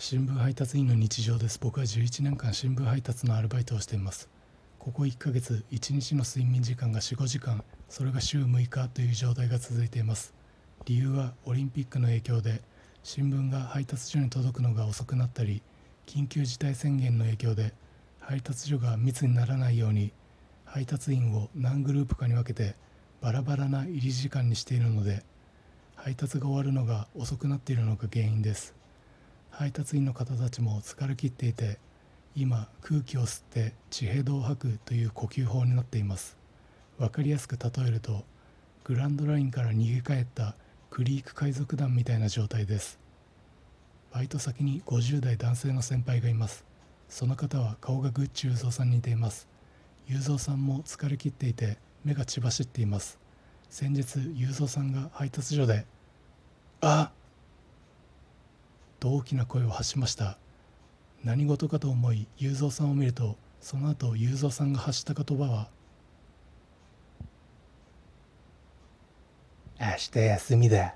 新聞配達員の日常です。僕は11年間新聞配達のアルバイトをしています。ここ1ヶ月1日の睡眠時間が45時間それが週6日という状態が続いています。理由はオリンピックの影響で新聞が配達所に届くのが遅くなったり緊急事態宣言の影響で配達所が密にならないように配達員を何グループかに分けてバラバラな入り時間にしているので配達が終わるのが遅くなっているのが原因です。配達員の方たちも疲れ切っていて今空気を吸って地平道を吐くという呼吸法になっています。分かりやすく例えるとグランドラインから逃げ帰ったクリーク海賊団みたいな状態です。バイト先に50代男性の先輩がいます。その方は顔がグッチ雄三さんに似ています。雄三さんも疲れ切っていて目が血走っています。先日雄三さんが配達所で「あと大きな声を発しました。何事かと思い雄三さんを見るとその後雄三さんが発した言葉は「明日休みだ。